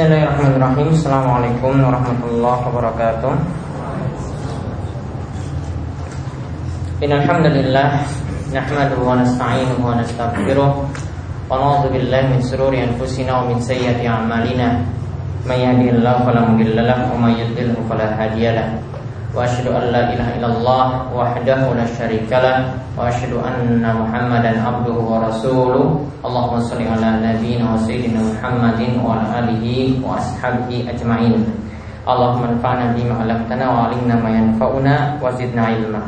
Bismillahirrahmanirrahim Assalamualaikum warahmatullahi wabarakatuh Innalhamdulillah Nahmaduhu wa nasta'inuhu wa nasta'firuh Wa na'udhu billahi min sururi anfusina wa min sayyati amalina Man yahdihillahu falamudillalah Wa man yudhilhu falahadiyalah Ilaha illallah Wahdahu la syarikalah Wa ashadu anna muhammadan abduhu wa rasuluh ala nabiyina wa sayyidina Muhammadin wa ala alihi wa ashabihi ajma'in. Allahumma anfa'na bima 'allamtana wa 'allimna ma yanfa'una wa zidna ilma.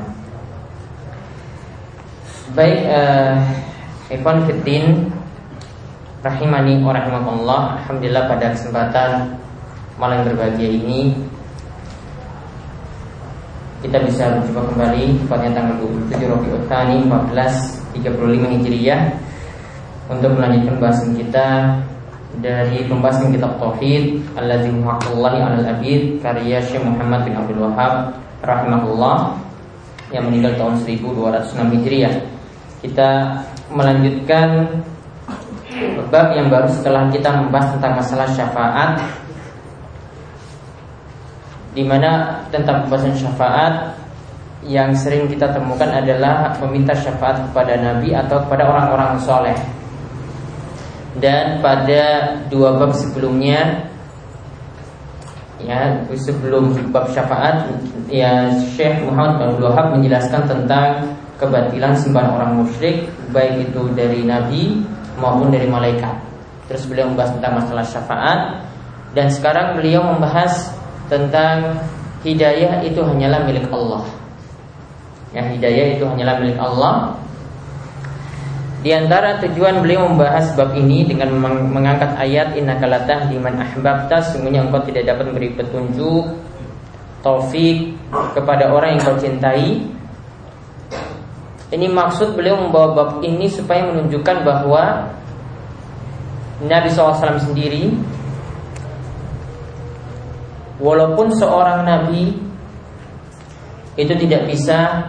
Baik, uh, Ikhwan Fiddin Rahimani wa rahimakumullah Alhamdulillah pada kesempatan malam berbahagia ini Kita bisa berjumpa kembali Tepatnya tanggal 27 Rabiul Tsani 1435 Hijriah untuk melanjutkan bahasan kita dari pembahasan kitab Tauhid Alladzi Muhaqqullahi 'alal Abid karya Syekh Muhammad bin Abdul Wahab rahimahullah yang meninggal tahun 1206 Hijriah. Kita melanjutkan bab yang baru setelah kita membahas tentang masalah syafaat di mana tentang pembahasan syafaat yang sering kita temukan adalah meminta syafaat kepada nabi atau kepada orang-orang soleh dan pada dua bab sebelumnya ya sebelum bab syafaat ya Syekh Muhammad bin Wahab menjelaskan tentang kebatilan sembahan orang musyrik baik itu dari nabi maupun dari malaikat. Terus beliau membahas tentang masalah syafaat dan sekarang beliau membahas tentang hidayah itu hanyalah milik Allah. Ya hidayah itu hanyalah milik Allah di antara tujuan beliau membahas bab ini dengan mengangkat ayat innakalatah liman ahbabta sungguhnya engkau tidak dapat memberi petunjuk taufik kepada orang yang kau cintai. Ini maksud beliau membawa bab ini supaya menunjukkan bahwa Nabi SAW sendiri Walaupun seorang Nabi Itu tidak bisa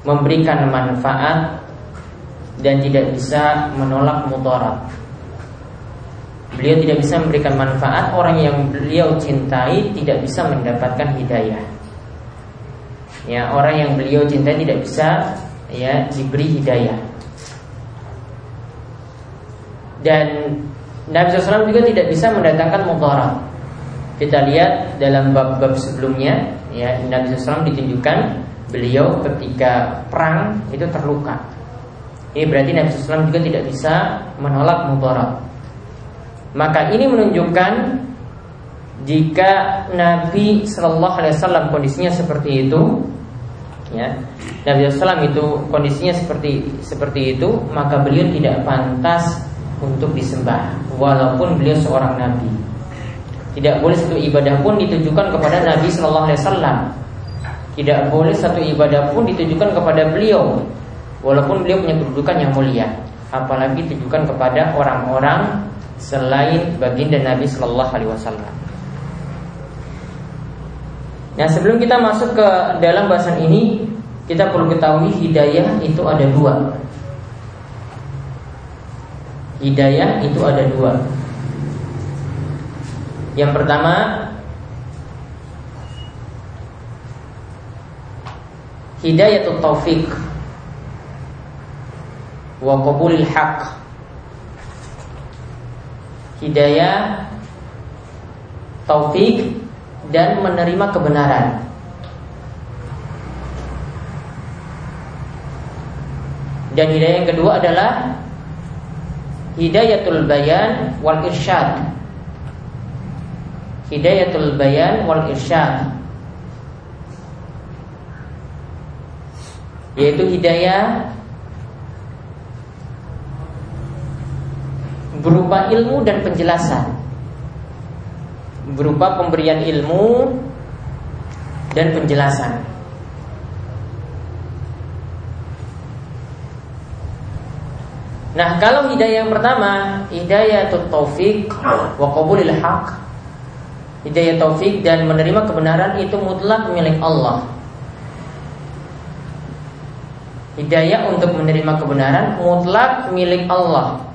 Memberikan manfaat dan tidak bisa menolak mudarat. Beliau tidak bisa memberikan manfaat orang yang beliau cintai tidak bisa mendapatkan hidayah. Ya, orang yang beliau cintai tidak bisa ya diberi hidayah. Dan Nabi SAW juga tidak bisa mendatangkan mudarat. Kita lihat dalam bab-bab sebelumnya, ya Nabi SAW ditunjukkan beliau ketika perang itu terluka ini berarti Nabi SAW juga tidak bisa menolak mudarat. Maka ini menunjukkan jika Nabi Shallallahu Alaihi Wasallam kondisinya seperti itu, ya, Nabi SAW itu kondisinya seperti seperti itu, maka beliau tidak pantas untuk disembah, walaupun beliau seorang Nabi. Tidak boleh satu ibadah pun ditujukan kepada Nabi Shallallahu Alaihi Wasallam. Tidak boleh satu ibadah pun ditujukan kepada beliau Walaupun beliau punya kedudukan yang mulia. Apalagi tujukan kepada orang-orang Selain baginda Nabi Shallallahu Alaihi Wasallam. Nah sebelum kita masuk ke dalam bahasan ini Kita perlu ketahui hidayah itu ada dua. Hidayah itu ada dua Yang pertama Hidayatul taufik wa qabulil haq hidayah taufik dan menerima kebenaran. Dan hidayah yang kedua adalah hidayatul bayan wal irsyad hidayatul bayan wal irsyad. Yaitu hidayah berupa ilmu dan penjelasan. Berupa pemberian ilmu dan penjelasan. Nah kalau hidayah yang pertama Hidayah taufik Wa qabulil haq Hidayah taufik dan menerima kebenaran Itu mutlak milik Allah Hidayah untuk menerima kebenaran Mutlak milik Allah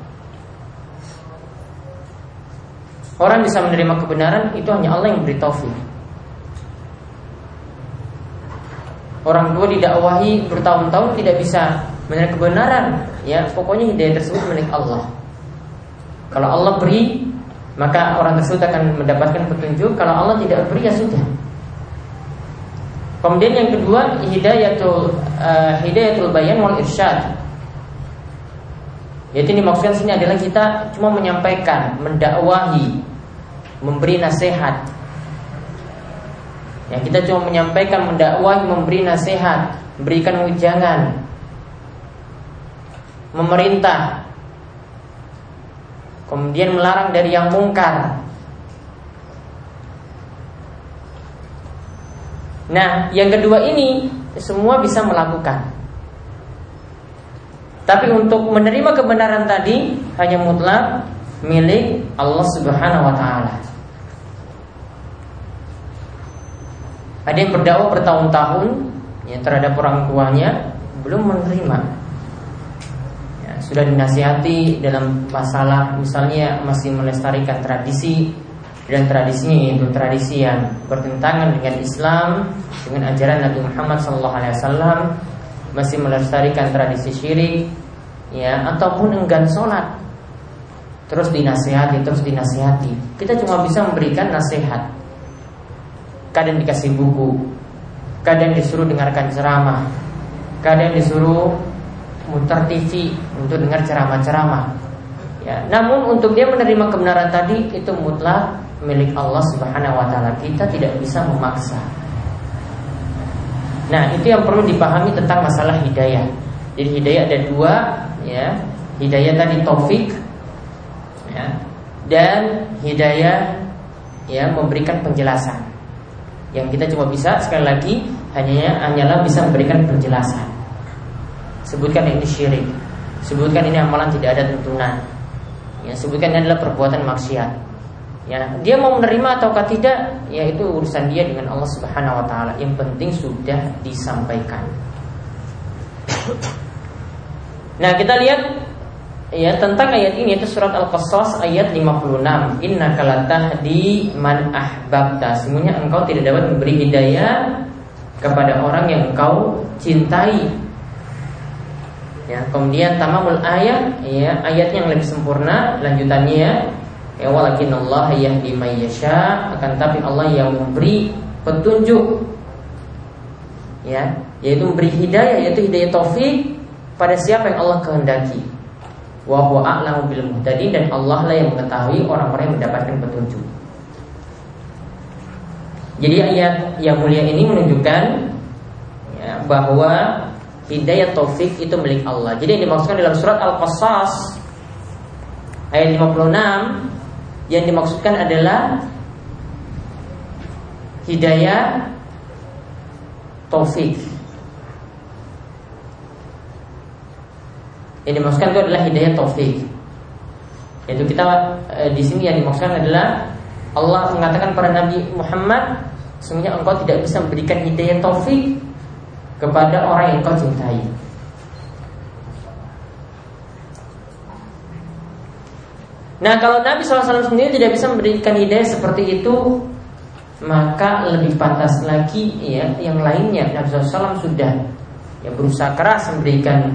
Orang bisa menerima kebenaran itu hanya Allah yang beri taufik. Orang tua didakwahi bertahun-tahun tidak bisa menerima kebenaran, ya pokoknya hidayah tersebut milik Allah. Kalau Allah beri, maka orang tersebut akan mendapatkan petunjuk. Kalau Allah tidak beri ya sudah. Kemudian yang kedua hidayatul uh, hidayatul bayan wal irsyad. Yaitu dimaksudkan sini adalah kita cuma menyampaikan, mendakwahi, memberi nasihat. Ya, kita cuma menyampaikan, mendakwahi, memberi nasihat, memberikan ujangan, memerintah, kemudian melarang dari yang mungkar. Nah, yang kedua ini semua bisa melakukan. Tapi untuk menerima kebenaran tadi hanya mutlak milik Allah Subhanahu wa taala. Ada yang berdakwah bertahun-tahun ya terhadap orang tuanya belum menerima. Sudah dinasihati dalam masalah misalnya masih melestarikan tradisi dan tradisinya itu tradisi yang bertentangan dengan Islam, dengan ajaran Nabi Muhammad SAW masih melestarikan tradisi syirik ya ataupun enggan sholat terus dinasihati terus dinasihati. Kita cuma bisa memberikan nasihat. Kadang dikasih buku kadang disuruh dengarkan ceramah kadang disuruh muter TV untuk dengar ceramah-ceramah ya namun untuk dia menerima kebenaran tadi itu mutlak milik Allah Subhanahu wa taala kita tidak bisa memaksa Nah itu yang perlu dipahami tentang masalah hidayah. Jadi hidayah ada dua, ya. Hidayah tadi taufik, ya. Dan hidayah ya memberikan penjelasan. Yang kita cuma bisa sekali lagi hanya hanyalah bisa memberikan penjelasan. Sebutkan ini syirik, sebutkan ini amalan tidak ada tuntunan. Ya, sebutkan ini adalah perbuatan maksiat. Ya, dia mau menerima ataukah tidak, ya itu urusan dia dengan Allah Subhanahu wa taala. Yang penting sudah disampaikan. Nah, kita lihat ya tentang ayat ini itu surat Al-Qasas ayat 56. Innaka latahdi man ahbabta. Semuanya engkau tidak dapat memberi hidayah kepada orang yang engkau cintai. Ya, kemudian tamamul ayat ya ayat yang lebih sempurna lanjutannya Ya. Walakin Allah yahdi may yasha akan tapi Allah yang memberi petunjuk. Ya yaitu memberi hidayah yaitu hidayah taufik pada siapa yang Allah kehendaki. Wa huwa a'lamu bil dan Allah lah yang mengetahui orang-orang yang mendapatkan petunjuk. Jadi ayat yang mulia ini menunjukkan ya, bahwa hidayah taufik itu milik Allah. Jadi yang dimaksudkan dalam surat Al-Qasas ayat 56 yang dimaksudkan adalah hidayah taufik. Yang dimaksudkan itu adalah hidayah taufik. Yaitu kita e, di sini yang dimaksudkan adalah Allah mengatakan pada Nabi Muhammad, sebenarnya engkau tidak bisa memberikan hidayah taufik kepada orang yang engkau cintai. Nah kalau Nabi SAW sendiri tidak bisa memberikan hidayah seperti itu Maka lebih pantas lagi ya yang lainnya Nabi SAW sudah ya, berusaha keras memberikan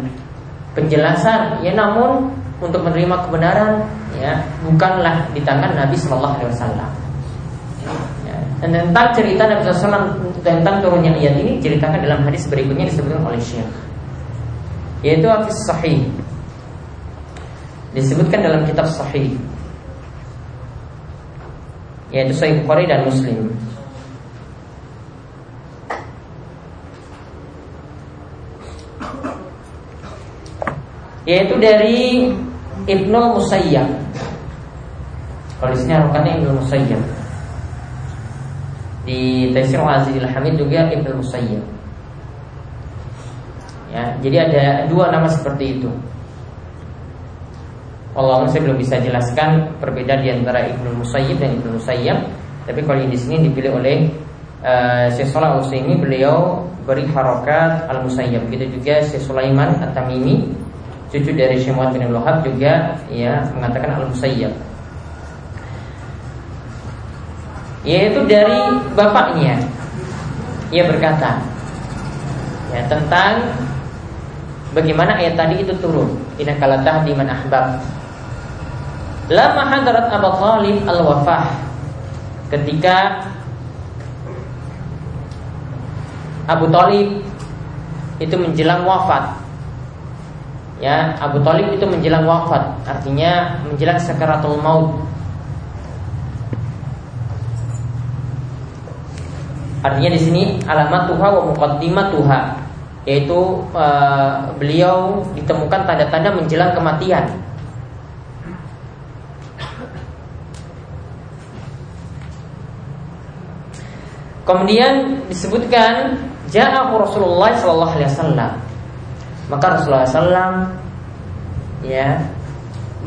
penjelasan Ya namun untuk menerima kebenaran ya bukanlah di tangan Nabi Shallallahu. Dan tentang cerita Nabi SAW tentang turunnya ayat ini ceritakan dalam hadis berikutnya disebutkan oleh Syekh yaitu hadis sahih disebutkan dalam kitab sahih yaitu Sahih Bukhari dan Muslim. Yaitu dari Ibnu Musayyab. Kalau di sini Ibnu Musayyab. Di Tafsir Azizil Hamid juga Ibnu Musayyab. Ya, jadi ada dua nama seperti itu. Allah saya belum bisa jelaskan perbedaan di antara Ibnu Musayyib dan Ibnu Musayyab. Tapi kalau di sini dipilih oleh uh, Syekh ini beliau beri harokat Al Musayyab. Begitu juga Syekh Sulaiman At-Tamimi cucu dari Syekh Muhammad bin Wahab juga ya mengatakan Al Musayyab. Yaitu dari bapaknya. Ia berkata, ya tentang bagaimana ayat tadi itu turun. Inna tahdi man ahbab. Lama hadarat Abu Talib al-wafah ketika Abu Talib itu menjelang wafat. Ya, Abu Talib itu menjelang wafat, artinya menjelang sakaratul maut. Artinya di sini alamat tuha wa tuha yaitu uh, beliau ditemukan tanda-tanda menjelang kematian. Kemudian disebutkan Ja'a Rasulullah Sallallahu Alaihi Wasallam. Maka Rasulullah SAW ya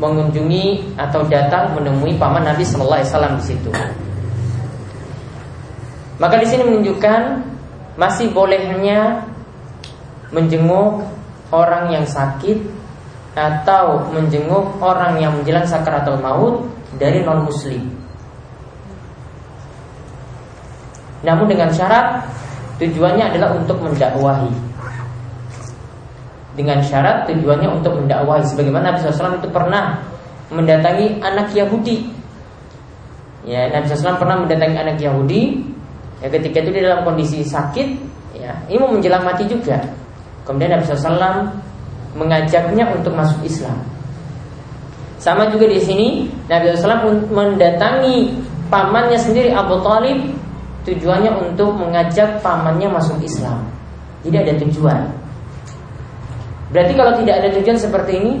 mengunjungi atau datang menemui paman Nabi Sallallahu Alaihi Wasallam di situ. Maka di sini menunjukkan masih bolehnya menjenguk orang yang sakit atau menjenguk orang yang menjelang sakaratul maut dari non muslim. Namun dengan syarat tujuannya adalah untuk mendakwahi. Dengan syarat tujuannya untuk mendakwahi sebagaimana Nabi SAW itu pernah mendatangi anak Yahudi. Ya, Nabi SAW pernah mendatangi anak Yahudi. Ya, ketika itu dia dalam kondisi sakit, ya, ini mau menjelang mati juga. Kemudian Nabi SAW mengajaknya untuk masuk Islam. Sama juga di sini Nabi SAW mendatangi pamannya sendiri Abu Talib tujuannya untuk mengajak pamannya masuk Islam. Jadi ada tujuan. Berarti kalau tidak ada tujuan seperti ini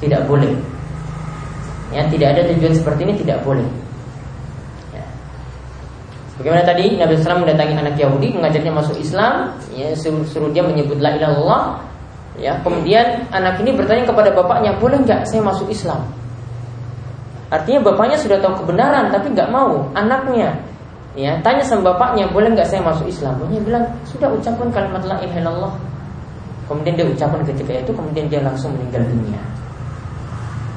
tidak boleh. Ya, tidak ada tujuan seperti ini tidak boleh. Bagaimana tadi Nabi SAW mendatangi anak Yahudi mengajaknya masuk Islam, ya, suruh, suruh dia menyebut la. Ya, kemudian anak ini bertanya kepada bapaknya, boleh nggak saya masuk Islam? Artinya bapaknya sudah tahu kebenaran tapi nggak mau anaknya ya tanya sama bapaknya boleh nggak saya masuk Islam bapaknya bilang sudah ucapkan kalimat la ilaha kemudian dia ucapkan ketika itu kemudian dia langsung meninggal dunia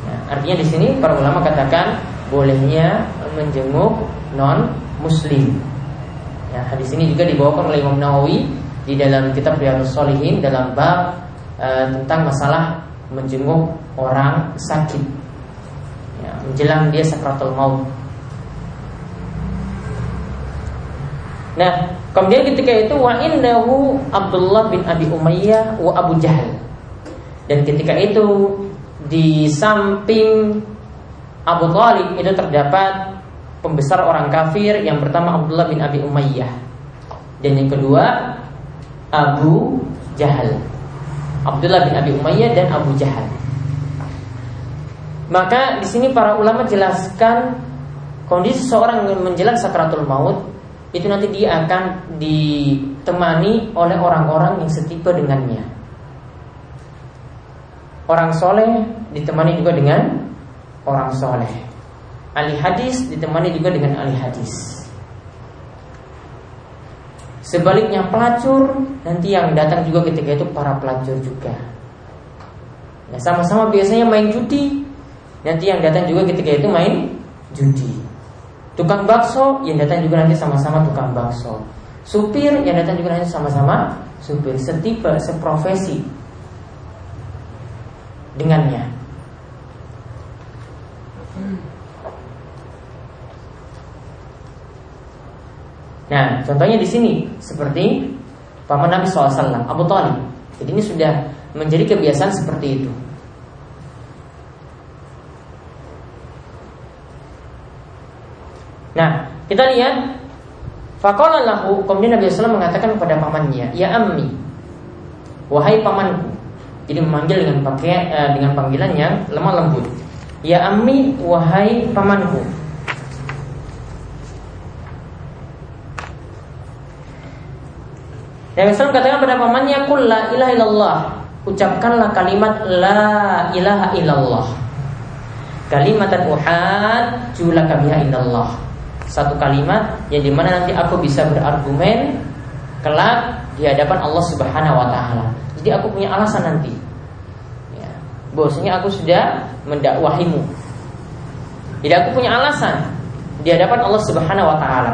ya, artinya di sini para ulama katakan bolehnya menjenguk non muslim. Ya hadis ini juga dibawakan oleh Imam Nawawi di dalam kitab Riyadhus Shalihin dalam bab e, tentang masalah menjenguk orang sakit. Ya, menjelang dia sakratul maut. Nah, kemudian ketika itu wa innahu Abdullah bin Abi Umayyah wa Abu Jahal. Dan ketika itu di samping Abu Talib itu terdapat pembesar orang kafir yang pertama Abdullah bin Abi Umayyah dan yang kedua Abu Jahal. Abdullah bin Abi Umayyah dan Abu Jahal. Maka di sini para ulama jelaskan kondisi seorang yang menjelang sakratul maut itu nanti dia akan ditemani oleh orang-orang yang setipe dengannya. Orang soleh ditemani juga dengan orang soleh. Ahli hadis ditemani juga dengan ahli hadis. Sebaliknya pelacur nanti yang datang juga ketika itu para pelacur juga. Nah sama-sama biasanya main judi. Nanti yang datang juga ketika itu main judi. Tukang bakso yang datang juga nanti sama-sama tukang bakso. Supir yang datang juga nanti sama-sama supir. Setipe, seprofesi dengannya. Nah, contohnya di sini seperti paman Nabi SAW, Abu Talib. Jadi ini sudah menjadi kebiasaan seperti itu. Nah, kita lihat Faqala lahu kemudian Nabi SAW mengatakan kepada pamannya, "Ya ammi, wahai pamanku." Jadi memanggil dengan pakai eh, dengan panggilan yang lemah lembut. "Ya ammi, wahai pamanku." Nabi SAW katakan pada pamannya, "Qul la ilaha illallah." Ucapkanlah kalimat la ilaha illallah. Kalimatan uhad julaka biha indallah satu kalimat yang di mana nanti aku bisa berargumen kelak di hadapan Allah Subhanahu Wa Taala. Jadi aku punya alasan nanti. Ya, bahwasanya aku sudah mendakwahimu. Jadi aku punya alasan di hadapan Allah Subhanahu wa taala.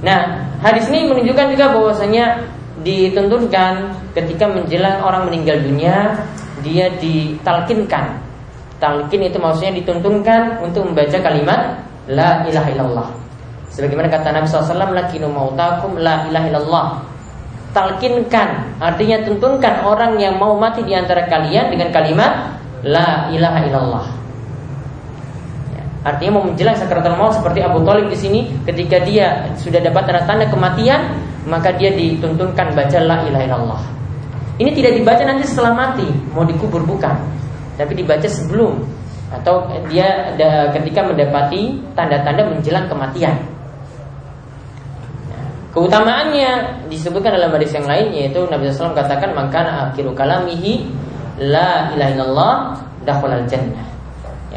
Nah, hadis ini menunjukkan juga bahwasanya dituntunkan ketika menjelang orang meninggal dunia dia ditalkinkan. Talkin itu maksudnya dituntunkan untuk membaca kalimat la ilaha illallah. Sebagaimana kata Nabi SAW, lakinu mautakum la ilaha illallah. Talkinkan, artinya tuntunkan orang yang mau mati di antara kalian dengan kalimat la ilaha illallah. Artinya mau menjelang sakaratul maut seperti Abu Talib di sini ketika dia sudah dapat tanda-tanda kematian maka dia dituntunkan baca la ilaha illallah. Ini tidak dibaca nanti setelah mati, mau dikubur bukan, tapi dibaca sebelum atau dia ketika mendapati tanda-tanda menjelang kematian. keutamaannya disebutkan dalam hadis yang lain yaitu Nabi SAW katakan maka akhiru kalamihi la ilaha illallah dakhulal jannah.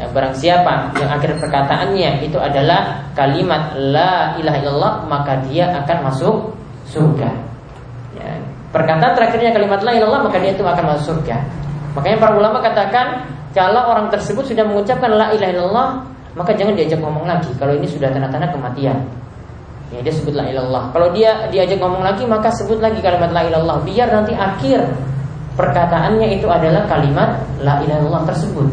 Ya, barang siapa yang akhir perkataannya itu adalah kalimat la ilaha illallah maka dia akan masuk surga. Ya, perkataan terakhirnya kalimat la ilallah maka dia itu akan masuk surga. Makanya para ulama katakan kalau orang tersebut sudah mengucapkan la ilaha illallah maka jangan diajak ngomong lagi kalau ini sudah tanda-tanda kematian. Ya, dia sebut la ilallah. Kalau dia diajak ngomong lagi maka sebut lagi kalimat la ilallah biar nanti akhir perkataannya itu adalah kalimat la ilaha illallah tersebut.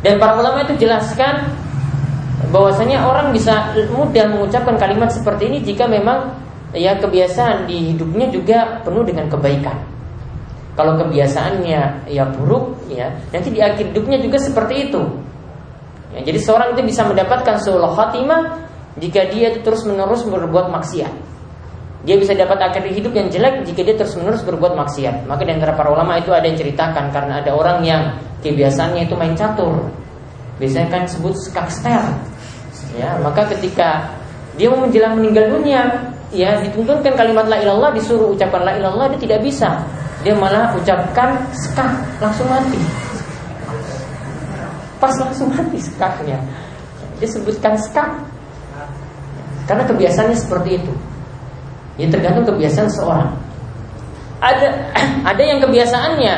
Dan para ulama itu jelaskan bahwasanya orang bisa mudah mengucapkan kalimat seperti ini jika memang ya kebiasaan di hidupnya juga penuh dengan kebaikan. Kalau kebiasaannya ya buruk ya, nanti di akhir hidupnya juga seperti itu. Ya, jadi seorang itu bisa mendapatkan seolah khatimah jika dia terus menerus berbuat maksiat. Dia bisa dapat akhir hidup yang jelek jika dia terus menerus berbuat maksiat. Maka di antara para ulama itu ada yang ceritakan karena ada orang yang kebiasaannya itu main catur. Biasanya kan sebut skakster. Ya, maka ketika dia mau menjelang meninggal dunia, ya dituntunkan kalimat la ilallah disuruh ucapkan la ilallah dia tidak bisa. Dia malah ucapkan skak langsung mati. Pas langsung mati skaknya. Dia sebutkan skak karena kebiasaannya seperti itu. Ya tergantung kebiasaan seorang. Ada ada yang kebiasaannya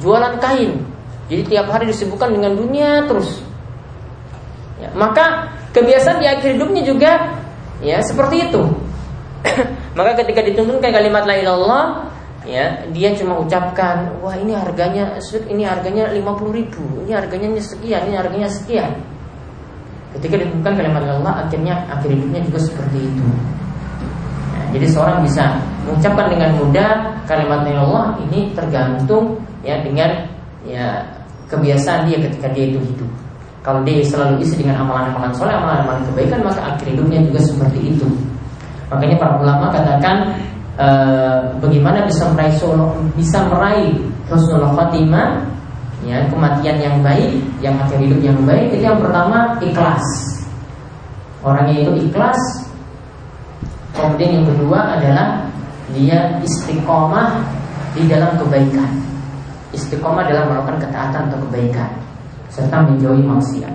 jualan kain. Jadi tiap hari disibukkan dengan dunia terus. Ya, maka kebiasaan di akhir hidupnya juga ya seperti itu. maka ketika dituntunkan kalimat la ilallah ya dia cuma ucapkan wah ini harganya ini harganya 50 ribu ini harganya sekian ini harganya sekian ketika dituntunkan kalimat la ilallah akhirnya akhir hidupnya juga seperti itu jadi seorang bisa mengucapkan dengan mudah kalimat la ilallah ini tergantung ya dengan ya kebiasaan dia ketika dia itu hidup. Kalau dia selalu isi dengan amalan-amalan soleh, amalan-amalan kebaikan, maka akhir hidupnya juga seperti itu. Makanya para ulama katakan e, bagaimana bisa meraih bisa meraih Rasulullah Fatimah, ya kematian yang baik, yang akhir hidup yang baik. Itu yang pertama ikhlas. Orangnya itu ikhlas. Kemudian yang kedua adalah dia istiqomah di dalam kebaikan istiqomah dalam melakukan ketaatan atau kebaikan serta menjauhi maksiat.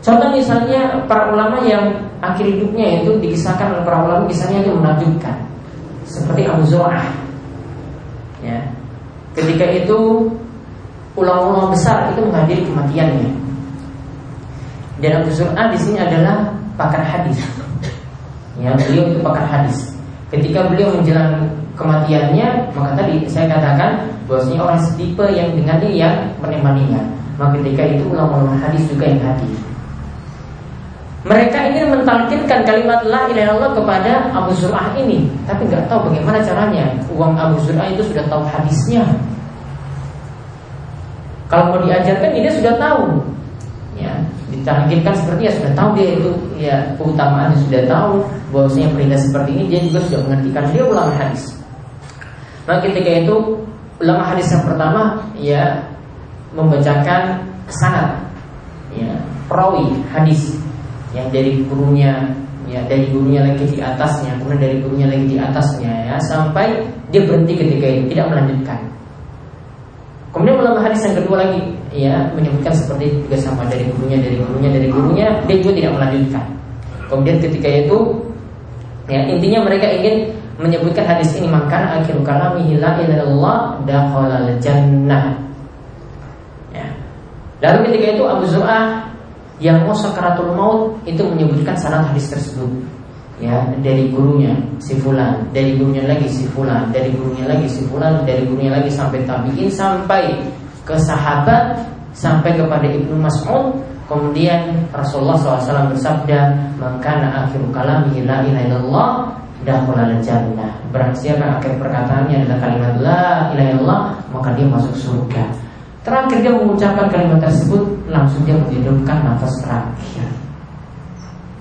Contoh misalnya para ulama yang akhir hidupnya itu dikisahkan oleh para ulama misalnya itu menakjubkan seperti Abu Zur'ah Ya. Ketika itu ulama-ulama besar itu menghadiri kematiannya. Dan Abu Zur'ah di sini adalah pakar hadis. Ya, beliau itu pakar hadis. Ketika beliau menjelang kematiannya, maka tadi saya katakan bahwasanya orang setipe yang dengannya yang menemaninya. Maka ketika itu ulama-ulama hadis juga yang hadir. Mereka ingin mentalkinkan kalimat la ilaha illallah kepada Abu Zur'ah ini, tapi nggak tahu bagaimana caranya. Uang Abu Zur'ah itu sudah tahu hadisnya. Kalau mau diajarkan dia sudah tahu. Ya, ditalkinkan seperti ya sudah tahu dia itu ya keutamaannya sudah tahu bahwasanya perintah seperti ini dia juga sudah mengerti karena dia ulama hadis. Maka ketika itu ulama hadis yang pertama ya membacakan sanad ya perawi hadis yang dari gurunya ya dari gurunya lagi di atasnya kemudian dari gurunya lagi di atasnya ya sampai dia berhenti ketika itu tidak melanjutkan Kemudian ulama hadis yang kedua lagi ya menyebutkan seperti juga sama dari gurunya dari gurunya dari gurunya dia juga tidak melanjutkan. Kemudian ketika itu ya intinya mereka ingin menyebutkan hadis ini maka akhir kalamihi la ilallah dakhala jannah. Ya. Lalu ketika itu Abu Zur'ah yang sakaratul maut itu menyebutkan sanad hadis tersebut. Ya dari gurunya si fulan, dari gurunya lagi si fulan, dari gurunya lagi si fulan, dari gurunya lagi sampai tabiin sampai ke sahabat sampai kepada Ibnu Mas'ud. Kemudian Rasulullah SAW bersabda maka akhir kalamihi la ilaha illallah dakhala jannah. Barang siapa akhir perkataannya adalah kalimat la ilaha illallah maka dia masuk surga terakhir dia mengucapkan kalimat tersebut langsung dia menghidupkan nafas terakhir.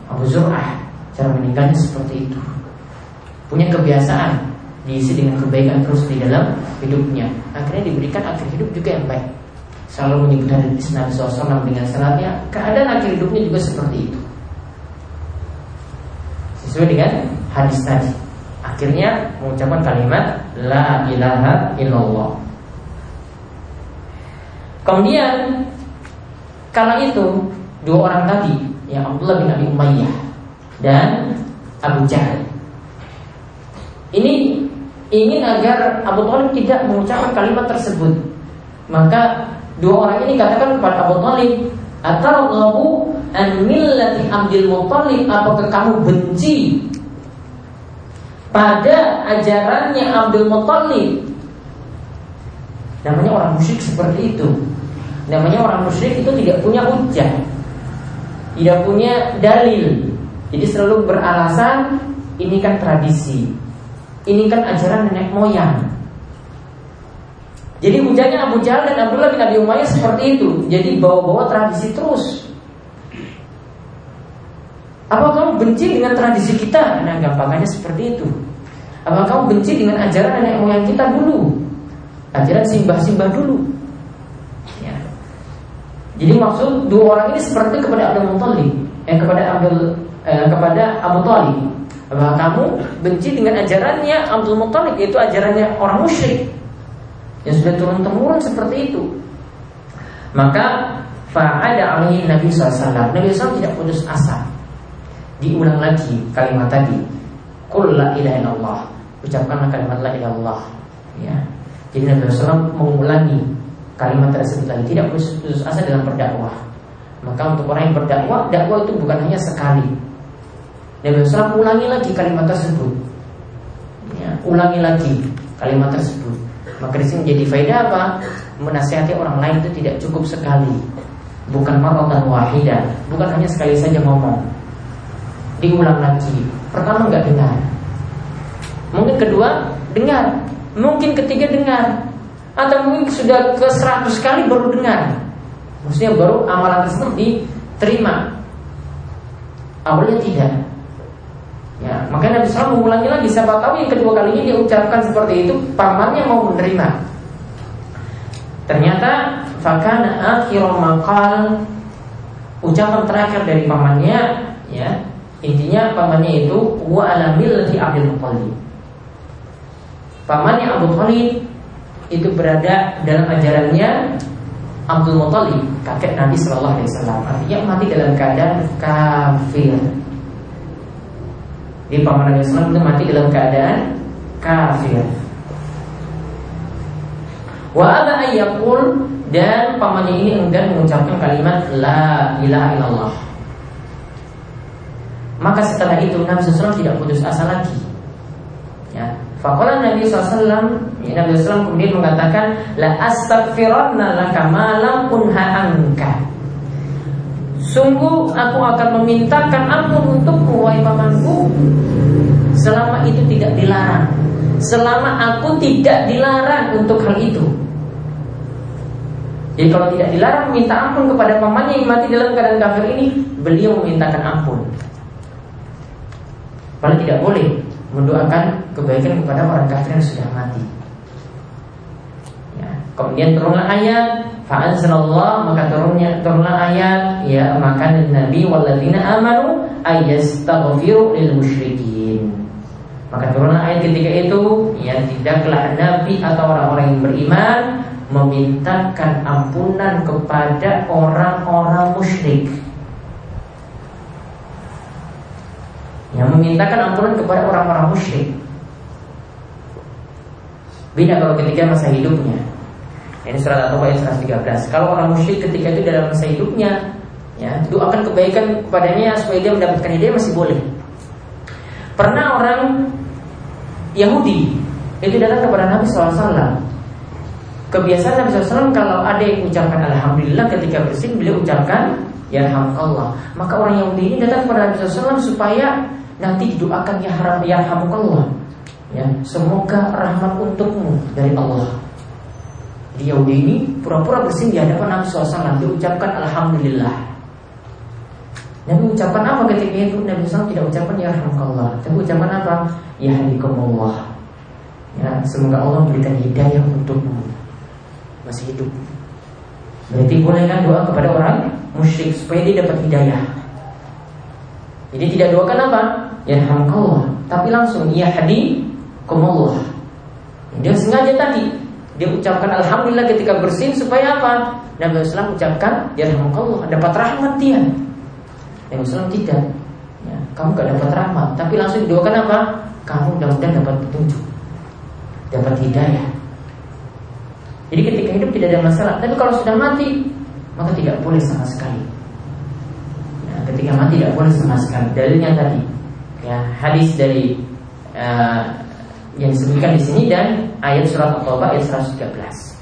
Abu Zur'ah Cara meninggalnya seperti itu. Punya kebiasaan Diisi dengan kebaikan terus di dalam hidupnya. Akhirnya diberikan akhir hidup juga yang baik. Selalu menyebutkan Nabi SAW dengan sanatnya Keadaan akhir hidupnya juga seperti itu. Sesuai dengan hadis tadi. Akhirnya mengucapkan kalimat La ilaha illallah Kemudian Kala itu Dua orang tadi Yang Abdullah bin Abi Umayyah dan Abu Jahal. Ini ingin agar Abu Talib tidak mengucapkan kalimat tersebut. Maka dua orang ini katakan kepada Abu Talib, "Atarghabu an millati Abdul Muttalib? Apakah kamu benci pada ajarannya Abdul Muttalib?" Namanya orang musyrik seperti itu. Namanya orang musyrik itu tidak punya hujah. Tidak punya dalil jadi selalu beralasan ini kan tradisi, ini kan ajaran nenek moyang. Jadi hujannya Abu Jahal dan Abdullah bin Abi Umayyah seperti itu. Jadi bawa-bawa tradisi terus. Apa kamu benci dengan tradisi kita? Nah, gampangannya seperti itu. Apa kamu benci dengan ajaran nenek moyang kita dulu? Ajaran simbah-simbah dulu. Jadi maksud dua orang ini seperti kepada Abdul Muttalib, eh kepada Abdul eh, kepada Abu Talib. Bahwa kamu benci dengan ajarannya Abdul Muttalib yaitu ajarannya orang musyrik. Yang sudah turun temurun seperti itu. Maka fa'ada alaihi Nabi SAW Nabi SAW tidak putus asa. Diulang lagi kalimat tadi. Qul la ilaha illallah. Ucapkanlah kalimat la ilallah ya. Jadi Nabi SAW mengulangi kalimat tersebut lagi tidak putus asa dalam berdakwah. Maka untuk orang yang berdakwah dakwah itu bukan hanya sekali. Nabi SAW ulangi lagi kalimat tersebut. Ya, Ulangi lagi kalimat tersebut. Maka di sini menjadi faedah apa? Menasihati orang lain itu tidak cukup sekali. Bukan maratan wahidah Bukan hanya sekali saja ngomong. Diulang lagi. Pertama nggak dengar. Mungkin kedua dengar. Mungkin ketiga dengar Atau mungkin sudah ke seratus kali baru dengar. Maksudnya baru amalan tersebut diterima. Awalnya tidak. Ya, maka Nabi SAW mengulangi lagi Siapa tahu yang kedua kalinya dia ucapkan seperti itu Pamannya mau menerima. Ternyata Fakana akhir makal Ucapan terakhir dari pamannya ya Intinya pamannya itu Wa ala millati Abdul Muttalib. Pamannya Abu Talib Itu berada dalam ajarannya Abdul Muttalib Kakek Nabi Sallallahu Alaihi Wasallam Artinya mati dalam keadaan kafir di paman Nabi SAW itu mati dalam keadaan kafir. Wa aba ayyakul dan pamannya ini enggan mengucapkan kalimat la ilaha illallah. Maka setelah itu Nabi SAW tidak putus asa lagi. Ya. Fakola Nabi SAW Nabi SAW kemudian mengatakan La astagfiranna laka malam unha angka Sungguh aku akan memintakan ampun untukmu wahai pamanku Selama itu tidak dilarang. Selama aku tidak dilarang untuk hal itu. Jadi kalau tidak dilarang minta ampun kepada pamannya yang mati dalam keadaan kafir ini Beliau memintakan ampun. Paling tidak boleh mendoakan kebaikan kepada orang kafir yang sudah mati ya. Kemudian turunlah ayat Fa'anzalallah maka turunnya turunlah ayat ya maka Nabi waladina amanu ayastaghfiru lil musyrikin. Maka turunlah ayat ketika itu ya tidaklah Nabi atau orang-orang yang beriman memintakan ampunan kepada orang-orang musyrik. Yang memintakan ampunan kepada orang-orang musyrik. Beda kalau ketika masa hidupnya. Ini surat atau ayat 113. Kalau orang musyrik ketika itu dalam masa hidupnya, ya doakan kebaikan kepadanya supaya dia mendapatkan hidayah masih boleh. Pernah orang Yahudi itu datang kepada Nabi SAW. Kebiasaan Nabi SAW kalau ada yang ucapkan Alhamdulillah ketika bersin beliau ucapkan Ya Allah. Maka orang Yahudi ini datang kepada Nabi SAW supaya nanti didoakan Ya Allah. Ya, semoga rahmat untukmu dari Allah. Di Yahudi ini pura-pura bersin di hadapan Nabi SAW Dia ucapkan Alhamdulillah Nabi ucapkan apa ketika itu? Nabi SAW tidak ucapkan Ya Allah Tapi ucapan apa? Ya Allah Ya, semoga Allah memberikan hidayah untukmu Masih hidup Berarti boleh kan doa kepada orang musyrik Supaya dia dapat hidayah Jadi tidak doakan apa? Ya Allah Tapi langsung Ya hadi Allah Dia sengaja tadi dia ucapkan Alhamdulillah ketika bersin supaya apa? Nabi Muhammad ucapkan Ya Allah dapat rahmat dia. Nabi Muhammad tidak. Ya, Kamu gak dapat rahmat. Tapi langsung didoakan apa? Kamu mudah-mudahan dapat petunjuk Dapat hidayah. Jadi ketika hidup tidak ada masalah Tapi kalau sudah mati Maka tidak boleh sama sekali. Ya, Ketika mati tidak boleh sama sekali. Dalilnya tadi ya Hadis dari uh, yang disebutkan di sini dan ayat surat At-Taubah ayat 113.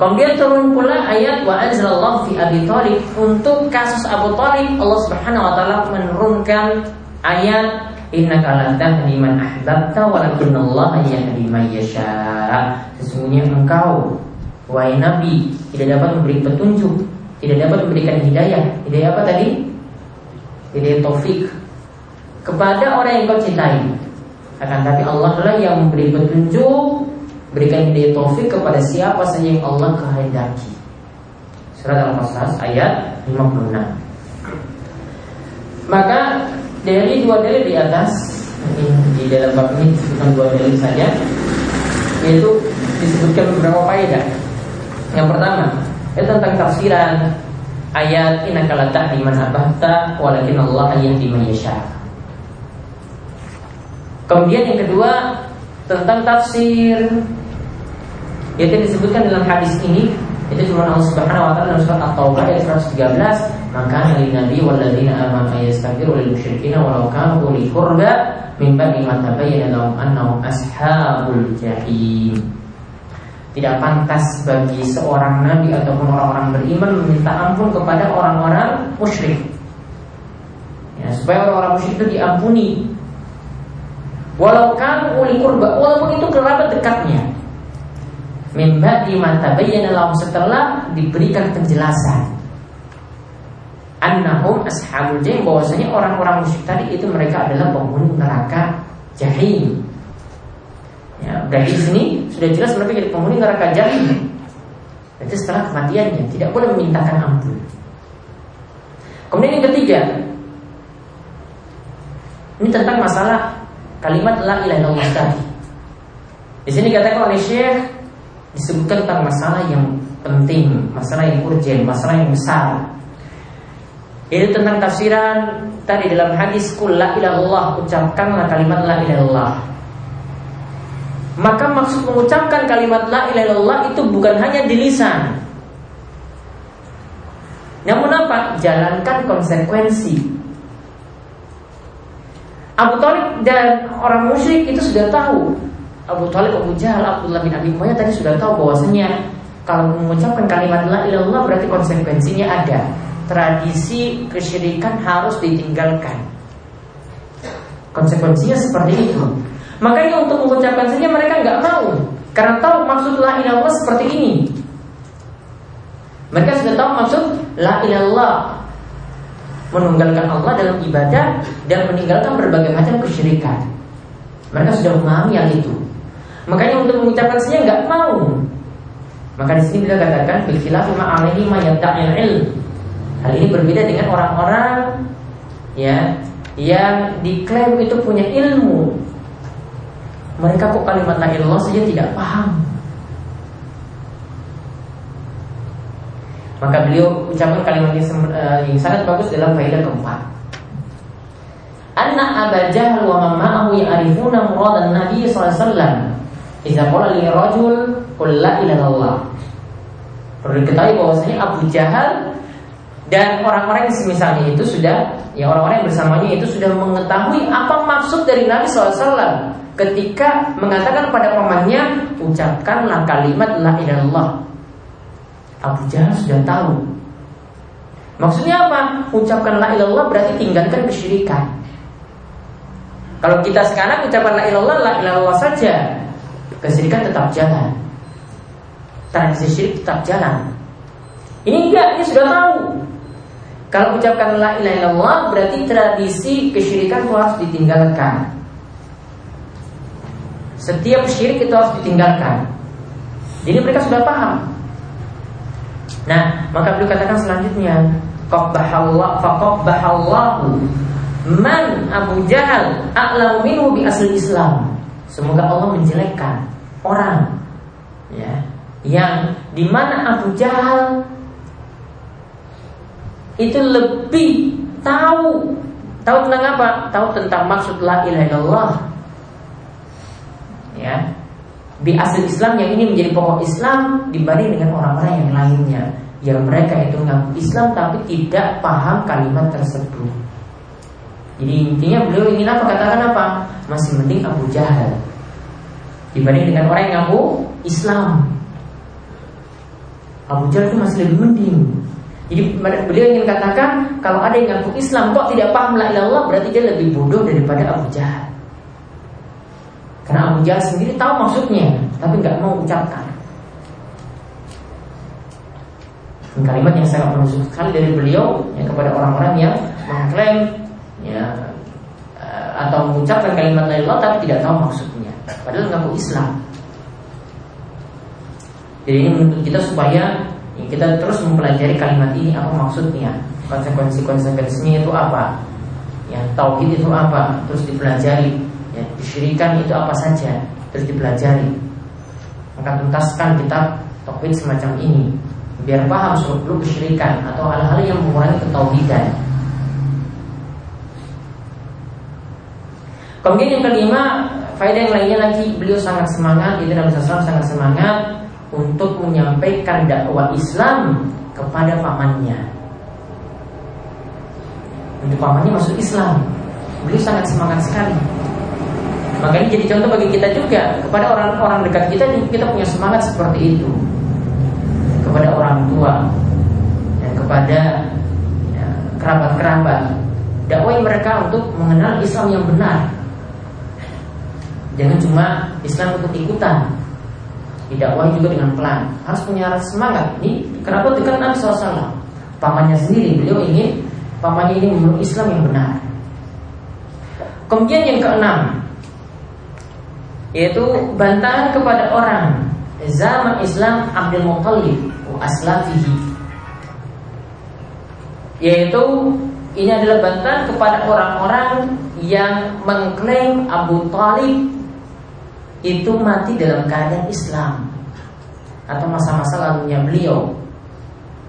Kemudian turun pula ayat wa anzalallahu fi Abi Thalib untuk kasus Abu Thalib Allah Subhanahu wa taala menurunkan ayat innaka la tahdi man ahbabta walakinallaha yahdi man yasha. Sesungguhnya engkau wahai nabi tidak dapat memberi petunjuk, tidak dapat memberikan hidayah. Hidayah apa tadi? Hidayah taufik kepada orang yang kau cintai. Akan tapi Allah lah yang memberi petunjuk Berikan hidayah taufik kepada siapa saja yang Allah kehendaki. Surat Al-Qasas ayat 56 Maka dari dua dalil di atas Di dalam bab ini disebutkan dua dalil saja Yaitu disebutkan beberapa faedah. Yang pertama Itu tentang tafsiran Ayat Inna la di mana abahta Walakin Allah yahdi man yasha' Kemudian yang kedua tentang tafsir. Yaitu disebutkan dalam hadis ini. Itu cuma Allah Subhanahu wa taala dalam surat At-Taubah ayat 113 maka nabi nabi walladzina amanu yastaghfiru lil musyrikin walau kanu uli qurba min ba'di ma tabayyana lahum annahum ashabul jahim. Tidak pantas bagi seorang nabi ataupun orang-orang beriman meminta ampun kepada orang-orang musyrik. Ya, supaya orang-orang musyrik itu diampuni Walau kan uli kurba, walaupun itu kerabat dekatnya. Mimba di mata lahum setelah diberikan penjelasan. Annahum ashabul jahim bahwasanya orang-orang musyrik tadi itu mereka adalah penghuni neraka jahim. Ya, dari sini sudah jelas mereka jadi penghuni neraka jahim. Itu setelah kematiannya tidak boleh memintakan ampun. Kemudian yang ketiga, ini tentang masalah kalimat la ilaha illallah tadi. Di sini katakan oleh Syekh disebutkan tentang masalah yang penting, masalah yang urgent, masalah yang besar. Itu tentang tafsiran tadi dalam hadis kul la ilallah ucapkanlah kalimat la ilallah. Maka maksud mengucapkan kalimat la ilallah itu bukan hanya di lisan. Namun apa? Jalankan konsekuensi Abu Talib dan orang musyrik itu sudah tahu. Abu Talib, Abu Jahal, Abdullah bin Abi Umayyah tadi sudah tahu bahwasanya kalau mengucapkan kalimat la ilallah berarti konsekuensinya ada. Tradisi kesyirikan harus ditinggalkan. Konsekuensinya seperti itu. Makanya untuk mengucapkan saja mereka nggak tahu karena tahu maksud la ilallah seperti ini. Mereka sudah tahu maksud la ilallah menunggalkan Allah dalam ibadah dan meninggalkan berbagai macam kesyirikan. Mereka sudah memahami hal itu. Makanya untuk mengucapkan saja nggak mau. Maka di sini beliau katakan bikhilaf ma alaihi ma ilm. Hal ini berbeda dengan orang-orang ya yang diklaim itu punya ilmu. Mereka kok kalimat la ilallah saja tidak paham. Maka beliau ucapkan kalimat yang, uh, yang sangat bagus dalam faedah keempat. Anna Aba Jahal wa mama'ahu ya'rifuna muradan Nabi sallallahu alaihi wasallam. Idza qala li rajul qul la. Perlu diketahui bahwasanya Abu Jahal dan orang-orang yang semisalnya itu sudah ya orang-orang yang bersamanya itu sudah mengetahui apa maksud dari Nabi SAW ketika mengatakan pada pamannya ucapkanlah kalimat la ilaha Abu Jahal sudah tahu. Maksudnya apa? Ucapkan la ilallah berarti tinggalkan kesyirikan. Kalau kita sekarang ucapkan la ilallah, la ilallah saja, kesyirikan tetap jalan. Tradisi syirik tetap jalan. Ini enggak, ini sudah tahu. Kalau ucapkan la ilaha illallah berarti tradisi kesyirikan itu harus ditinggalkan. Setiap syirik itu harus ditinggalkan. Jadi mereka sudah paham. Nah, maka beliau katakan selanjutnya, qabbahallahu faqabbahallahu man Abu Jahal a'lamu minhu bi asli Islam. Semoga Allah menjelekkan orang ya yang di mana Abu Jahal itu lebih tahu tahu tentang apa? Tahu tentang maksud la ilaha illallah. Ya, di asal Islam yang ini menjadi pokok Islam dibanding dengan orang-orang yang lainnya yang mereka itu mengaku Islam tapi tidak paham kalimat tersebut. Jadi intinya beliau ingin apa katakan apa? Masih mending Abu Jahal dibanding dengan orang yang ngaku Islam. Abu Jahal itu masih lebih mending. Jadi beliau ingin katakan kalau ada yang ngaku Islam kok tidak paham la ilallah berarti dia lebih bodoh daripada Abu Jahal. Karena Abu Jahal sendiri tahu maksudnya, tapi nggak mau ucapkan. Dan kalimat yang sangat menusuk sekali dari beliau ya, kepada orang-orang yang mengklaim ya, eh, atau mengucapkan kalimat la ilaha tapi tidak tahu maksudnya. Padahal ngaku Islam. Jadi ini menuntut kita supaya ya, kita terus mempelajari kalimat ini apa maksudnya, konsekuensi-konsekuensinya itu apa, ya tauhid itu apa, terus dipelajari ya, Kesyirikan itu apa saja Terus dipelajari. Maka tuntaskan kitab topik semacam ini Biar paham seluruh kesyirikan Atau hal-hal yang mengurangi ketauhidan. Kemudian yang kelima Faedah yang lainnya lagi Beliau sangat semangat Itu Nabi SAW sangat semangat Untuk menyampaikan dakwah Islam Kepada pamannya. Untuk pamannya masuk Islam. Beliau sangat semangat sekali maka ini jadi contoh bagi kita juga kepada orang-orang dekat kita kita punya semangat seperti itu. Kepada orang tua dan kepada ya, kerabat-kerabat. Dakwai mereka untuk mengenal Islam yang benar. Jangan cuma Islam untuk ikutan. Didakwai juga dengan pelan. Harus punya semangat. Ini kenapa dengan Nabi SAW pamannya sendiri beliau ingin pamannya ini memeluk Islam yang benar. Kemudian yang keenam yaitu bantahan kepada orang. Zaman Islam Abdul Muttalib aslafihi. Yaitu ini adalah bantahan kepada orang-orang yang mengklaim Abu Talib itu mati dalam keadaan Islam. Atau masa-masa lalunya beliau.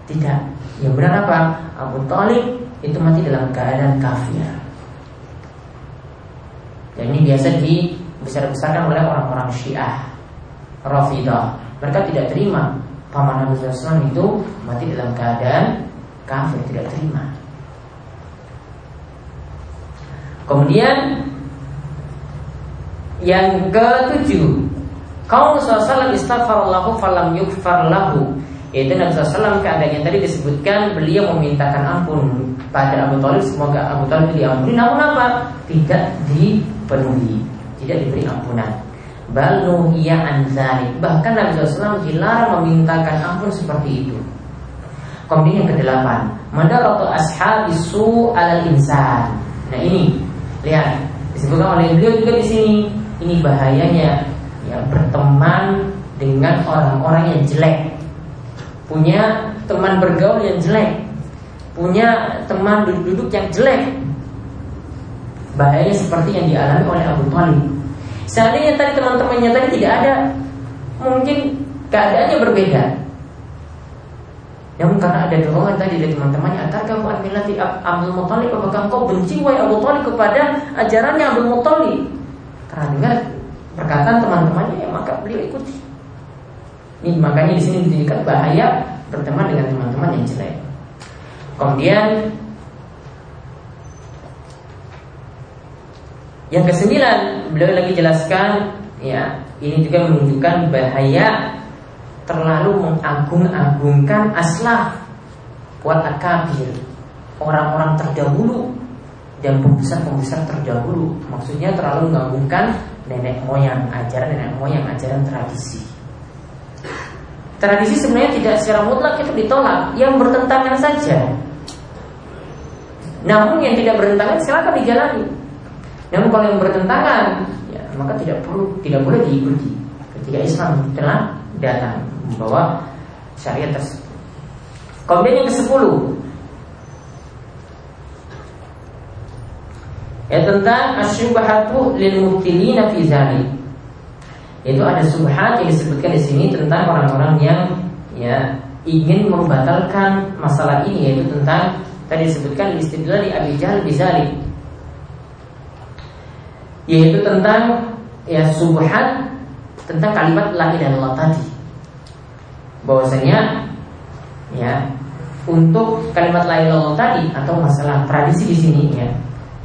Tidak. Yang benar apa? Abu Talib itu mati dalam keadaan kafir. Dan ini biasa di besar-besarkan oleh orang-orang Syiah Rafidah mereka tidak terima paman Nabi SAW itu mati dalam keadaan kafir tidak terima. Kemudian yang ketujuh kaum SAW istaghfarallahu falam yukfar lahu. Yaitu Nabi SAW keadaannya tadi disebutkan beliau memintakan ampun pada Abu Talib semoga Abu Talib diampuni. Namun apa? Tidak dipenuhi tidak diberi ampunan. Bal nuhiya anzari. Bahkan Nabi SAW dilarang memintakan ampun seperti itu. Kemudian yang kedelapan, madaratu ashabi su alal insan. Nah ini, lihat disebutkan oleh beliau juga di sini. Ini bahayanya yang berteman dengan orang-orang yang jelek. Punya teman bergaul yang jelek. Punya teman duduk-duduk yang jelek Bahaya seperti yang dialami oleh Abu Talib. Seandainya tadi teman-temannya tadi tidak ada, mungkin keadaannya berbeda. Namun karena ada dorongan tadi dari teman-temannya Antar kamu amilati Abdul Muttalib Apakah kau benci wahai Abu Talib kepada ajarannya Abdul Muttalib Karena dengar perkataan teman-temannya ya maka beliau ikuti ini makanya di sini ditunjukkan bahaya berteman dengan teman-teman yang jelek. Kemudian yang kesembilan beliau lagi jelaskan ya ini juga menunjukkan bahaya terlalu mengagung-agungkan aslah buat akabir. Orang-orang terdahulu dan pembesar-pembesar terdahulu. Maksudnya terlalu mengagungkan nenek moyang ajaran nenek moyang ajaran tradisi. Tradisi sebenarnya tidak secara mutlak itu ditolak Yang bertentangan saja. Namun yang tidak bertentangan silakan dijalani Namun kalau yang bertentangan ya, Maka tidak perlu tidak boleh diikuti Ketika Islam telah datang Membawa syariat tersebut. Kemudian yang ke sepuluh Ya tentang asyubahatu lil mubtilina fi itu ada subhat yang disebutkan di sini tentang orang-orang yang ya ingin membatalkan masalah ini yaitu tentang tadi disebutkan istidlal di Abi Jahal bizalik yaitu tentang ya subhat tentang kalimat la ilaha illallah tadi bahwasanya ya untuk kalimat la ilaha tadi atau masalah tradisi di sini ya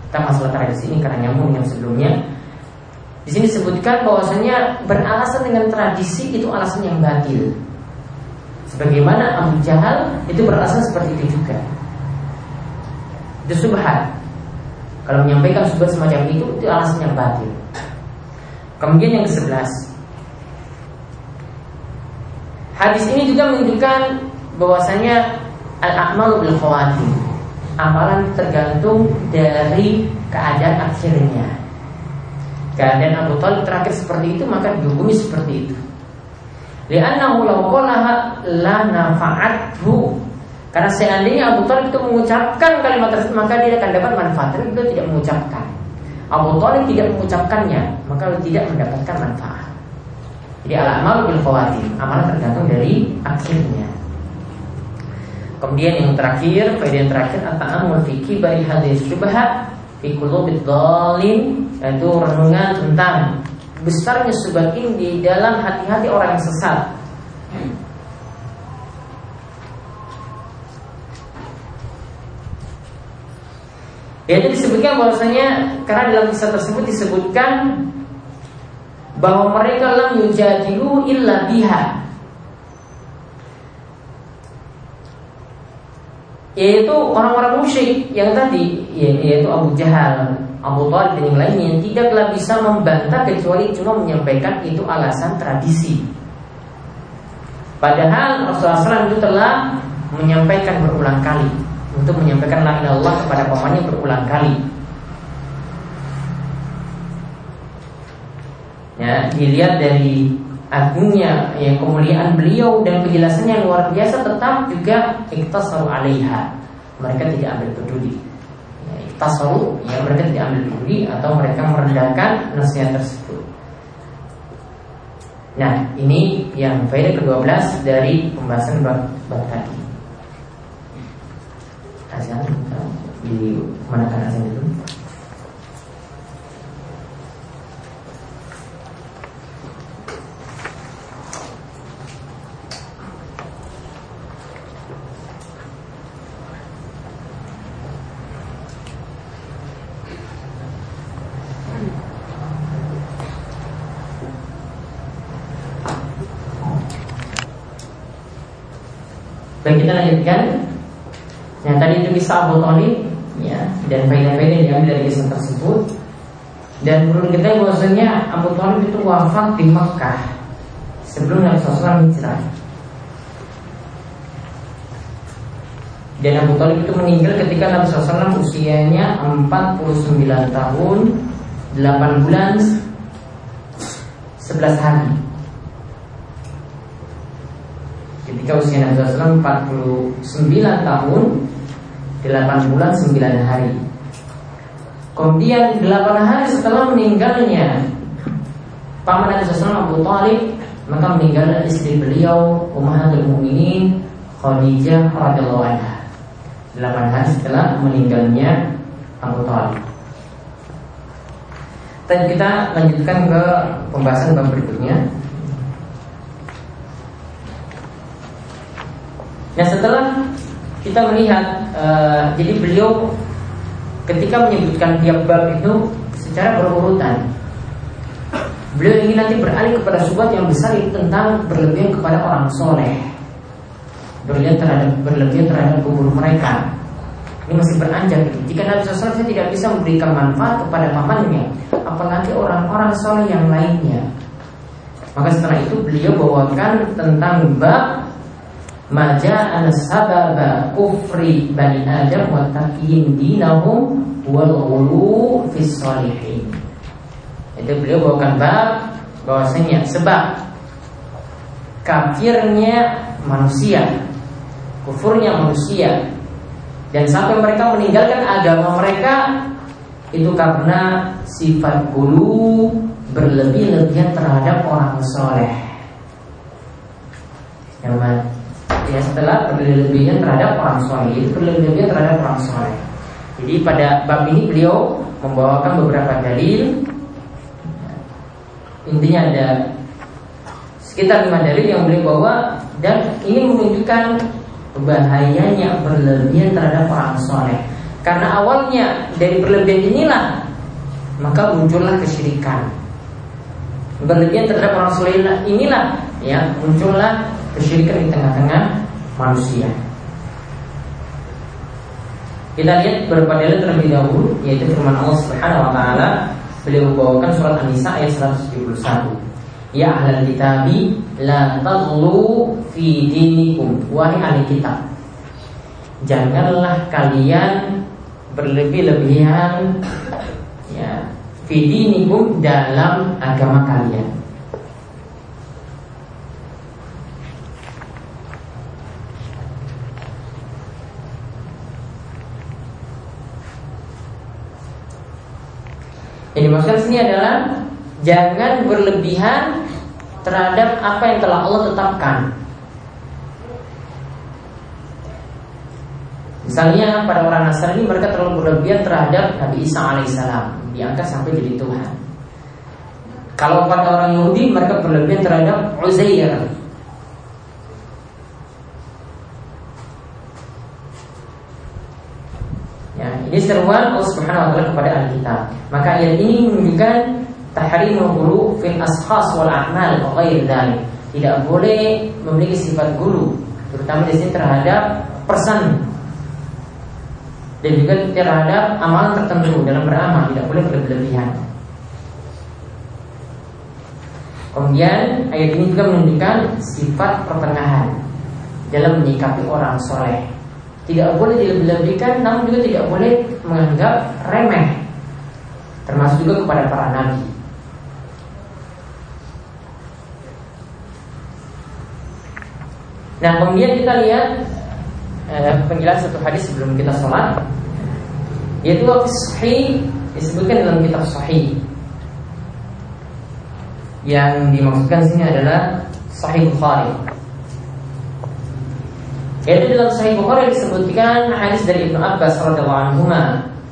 kita masalah tradisi ini karena nyambung yang sebelumnya di sini disebutkan bahwasanya beralasan dengan tradisi itu alasan yang batil. Sebagaimana Abu Jahal itu beralasan seperti itu juga. Itu subhat. Kalau menyampaikan subhat semacam itu itu alasan yang batil. Kemudian yang ke-11 Hadis ini juga menunjukkan bahwasanya al-a'malu bil. Amalan tergantung dari keadaan akhirnya. Keadaan Abu Talib terakhir seperti itu maka dihukumi seperti itu. Li'annahu law qalaha la nafa'athu. Karena seandainya Abu Talib itu mengucapkan kalimat tersebut maka dia akan dapat manfaat. Tapi beliau tidak mengucapkan. Abu Talib tidak mengucapkannya maka tidak mendapatkan manfaat. Jadi al-amal bil khawatim, amalan tergantung dari akhirnya. Kemudian yang terakhir, faedah yang terakhir at-ta'ammul fi kibari hadis syubhat fi qulubil yaitu renungan tentang besarnya subhat ini di dalam hati-hati orang yang sesat. Yaitu disebutkan bahwasanya karena dalam kisah tersebut disebutkan bahwa mereka lam yujadilu illa biha yaitu orang-orang musyrik yang tadi yaitu Abu Jahal, Abu Thalib dan yang lainnya tidaklah bisa membantah kecuali cuma menyampaikan itu alasan tradisi. Padahal Rasulullah SAW itu telah menyampaikan berulang kali untuk menyampaikan la Allah kepada pamannya berulang kali. Ya, dilihat dari agungnya yang kemuliaan beliau dan penjelasannya yang luar biasa tetap juga iktasaru alaiha. Mereka tidak ambil peduli. Ya, iktasaru ya mereka tidak ambil peduli atau mereka merendahkan nasihat tersebut. Nah ini yang faedah ke-12 dari pembahasan bab tadi azan di mana kan azan itu. Baik kita lanjutkan Tadi itu Abu Talib ya, Dan faedah-faedah yang diambil dari kisah tersebut. Dan perlu kita bahwasanya Abu Talib itu wafat di Mekah Sebelum Nabi SAW hijrah. Dan Abu Talib itu meninggal ketika Nabi SAW usianya 49 tahun 8 bulan 11 hari. Ketika usia Nabi SAW 49 tahun 8 bulan 9 hari Kemudian 8 hari setelah meninggalnya Paman Nabi SAW Abu Talib Maka meninggal istri beliau Ummahatul Mukminin Khadijah radhiyallahu anha. Delapan hari setelah meninggalnya Abu Thalib. Dan kita lanjutkan ke pembahasan bab berikutnya. Nah setelah kita melihat, uh, jadi beliau ketika menyebutkan tiap bab itu secara berurutan. Beliau ingin nanti beralih kepada subat yang besar itu tentang berlebihan kepada orang soleh, berlebihan terhadap berlebihan terhadap kubur mereka. Ini masih beranjak itu. Jika Nabi SAW tidak bisa memberikan manfaat kepada pamannya, apalagi orang-orang soleh yang lainnya. Maka setelah itu beliau bawakan tentang bab Maja sababa kufri bani Adam wa taqiyin dinahum wal ghulu fis salihin. Itu beliau bawakan bab bahwasanya sebab kafirnya manusia, kufurnya manusia dan sampai mereka meninggalkan agama mereka itu karena sifat gulu berlebih-lebihan terhadap orang soleh. Yang? Ya setelah berlebih-lebihan terhadap orang soleh itu berlebih-lebihan terhadap orang soleh. Jadi pada bab ini beliau membawakan beberapa dalil. Intinya ada sekitar lima dalil yang beliau bawa dan ini menunjukkan bahayanya berlebihan terhadap orang soleh. Karena awalnya dari berlebihan inilah maka muncullah kesyirikan. Berlebihan terhadap orang soleh inilah ya muncullah kesyirikan di tengah-tengah manusia. Kita lihat beberapa dalil terlebih dahulu yaitu firman Allah Subhanahu wa taala beliau membawakan surat An-Nisa ayat 171. Ya ahlal kitabi la taghlu fi dinikum wahai ahli kitab. Janganlah kalian berlebih-lebihan ya fi dinikum dalam agama kalian. Dimaksudkan sini adalah jangan berlebihan terhadap apa yang telah Allah tetapkan. Misalnya pada orang Nasrani mereka terlalu berlebihan terhadap Nabi Isa alaihissalam diangkat sampai jadi Tuhan. Kalau pada orang Yahudi mereka berlebihan terhadap Uzair. Ini seruan Allah Subhanahu wa taala kepada ahli kitab. Maka ayat ini menunjukkan tahrimul gulu fil ashas wal a'mal wa. Tidak boleh memiliki sifat gulu, terutama di sini terhadap person dan juga terhadap amalan tertentu dalam beramal tidak boleh berlebihan. Kemudian ayat ini juga menunjukkan sifat pertengahan dalam menyikapi orang soleh. Tidak boleh dilebih-lebihkan, namun juga tidak boleh menganggap remeh, termasuk juga kepada para nabi. Nah, kemudian kita lihat eh, penjelasan satu hadis sebelum kita sholat, yaitu sahih disebutkan dalam kitab sahih. Yang dimaksudkan sini adalah Sahih Bukhari. Yaitu dalam Sahih Bukhari disebutkan hadis dari Ibnu Abbas radhiyallahu anhu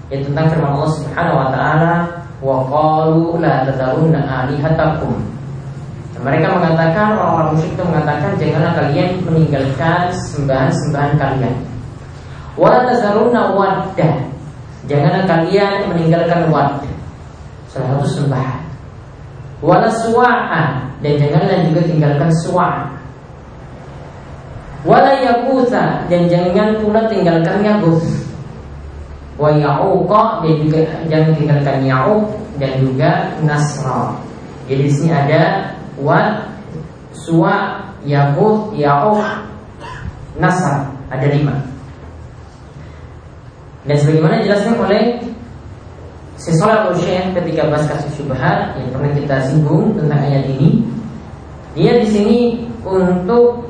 yaitu tentang firman Allah Subhanahu wa taala wa qalu la tadharunna alihatakum. Mereka mengatakan orang-orang musyrik itu mengatakan janganlah kalian meninggalkan sembahan-sembahan kalian. Wa tazarunna wadda. Janganlah kalian meninggalkan wad. Salah satu sembahan. Suwa'a dan janganlah juga tinggalkan suwa'. Wala yakutha dan jangan pula tinggalkan yaguth. Wa dan juga jangan tinggalkan ya'uq dan juga nasra. Jadi di sini ada wa suwa yaguth ya'uq nasr ada lima. Dan sebagaimana dijelaskan oleh Sesolah Syekh ketika bahas kasus syubhat yang pernah kita singgung tentang ayat ini, dia di sini untuk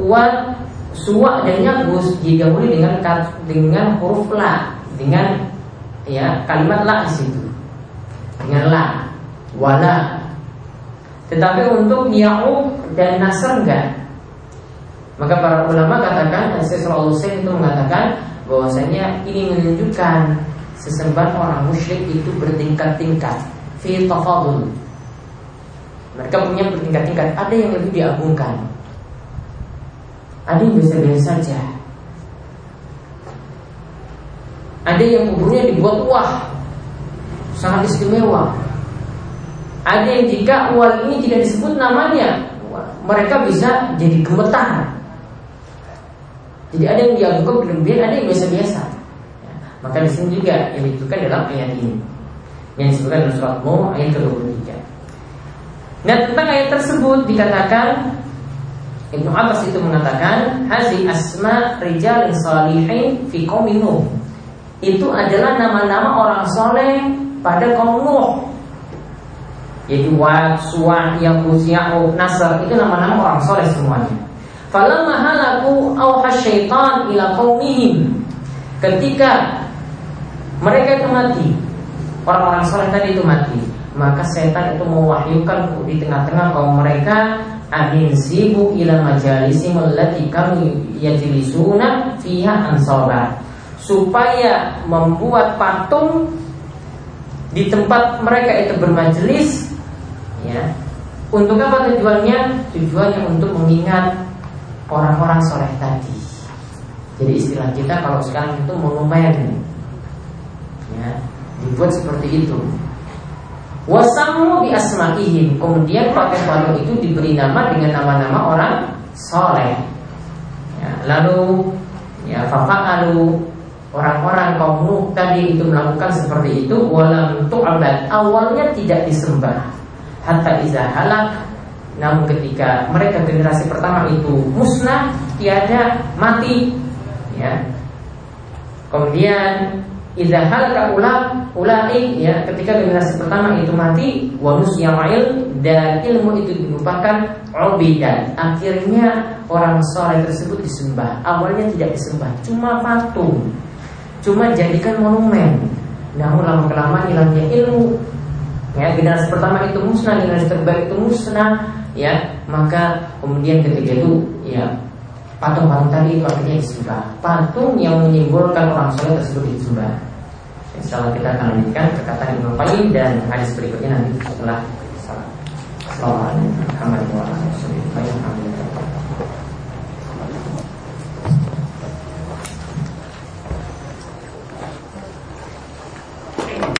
uat suwa dan yagus didahului dengan dengan huruf la, dengan ya kalimat la di situ, dengan la, wala. Tetapi untuk ya'ub dan nasr enggak. Maka para ulama katakan, dan saya selalu itu mengatakan bahwasanya ini menunjukkan sesembahan orang musyrik itu bertingkat-tingkat fi tafadul. Mereka punya bertingkat-tingkat. Ada yang lebih diagungkan, ada yang biasa-biasa saja. Ada yang kuburnya dibuat wah sangat istimewa. Ada yang jika wal ini tidak disebut namanya, mereka bisa jadi gemetar. Jadi ada yang dianggap berlebihan, ada yang biasa-biasa. Ya, maka di sini juga yang dituliskan dalam ayat ini yang disebutkan dalam surat Nuh ayat ke-23. Nah tentang ayat tersebut dikatakan Ibnu Abbas itu mengatakan hazi asma rijal salihin fi qaumin Itu adalah nama-nama orang soleh pada kaum Nuh. Yaitu Wad, Suwa, Yaqus, Ya'ub, Nasr itu nama-nama orang soleh semuanya. Falamma halaku awha syaitan ila qaumihim. Ketika mereka itu mati, orang-orang soleh tadi itu mati, maka setan itu mewahyukan di tengah-tengah kaum mereka anin sibu ila majalisim allati kami yajlisuna fiha ansaba supaya membuat patung di tempat mereka itu bermajelis ya. Untuk apa tujuannya? Tujuannya untuk mengingat orang-orang soleh tadi. Jadi istilah kita kalau sekarang itu monumen, ya, dibuat seperti itu. Wasamu bi asma'ihim. Kemudian patung-patung itu diberi nama dengan nama-nama orang soleh. Ya, Lalu ya fafa'alu. Orang-orang kaum Nuh tadi itu melakukan seperti itu. Walam tu'abad Awalnya tidak disembah. Hatta iza halak. Namun ketika mereka generasi pertama itu musnah, tiada mati, ya. Kemudian idza halaka ulam ulai ya ketika generasi pertama itu mati wanus lain dan ilmu itu dilupakan dan akhirnya orang soleh tersebut disembah. Awalnya tidak disembah cuma patung. Cuma jadikan monumen. Namun lama kelamaan hilangnya ilmu. Ya generasi pertama itu musnah generasi terbaik itu musnah ya. Maka kemudian ketika itu ya patung-patung tadi itu akhirnya disembah patung yang menyimbolkan orang soleh tersebut disembah Insya Allah kita akan lanjutkan perkataan Ibnu Qayyim dan hadis berikutnya nanti setelah Assalamualaikum warahmatullahi wabarakatuh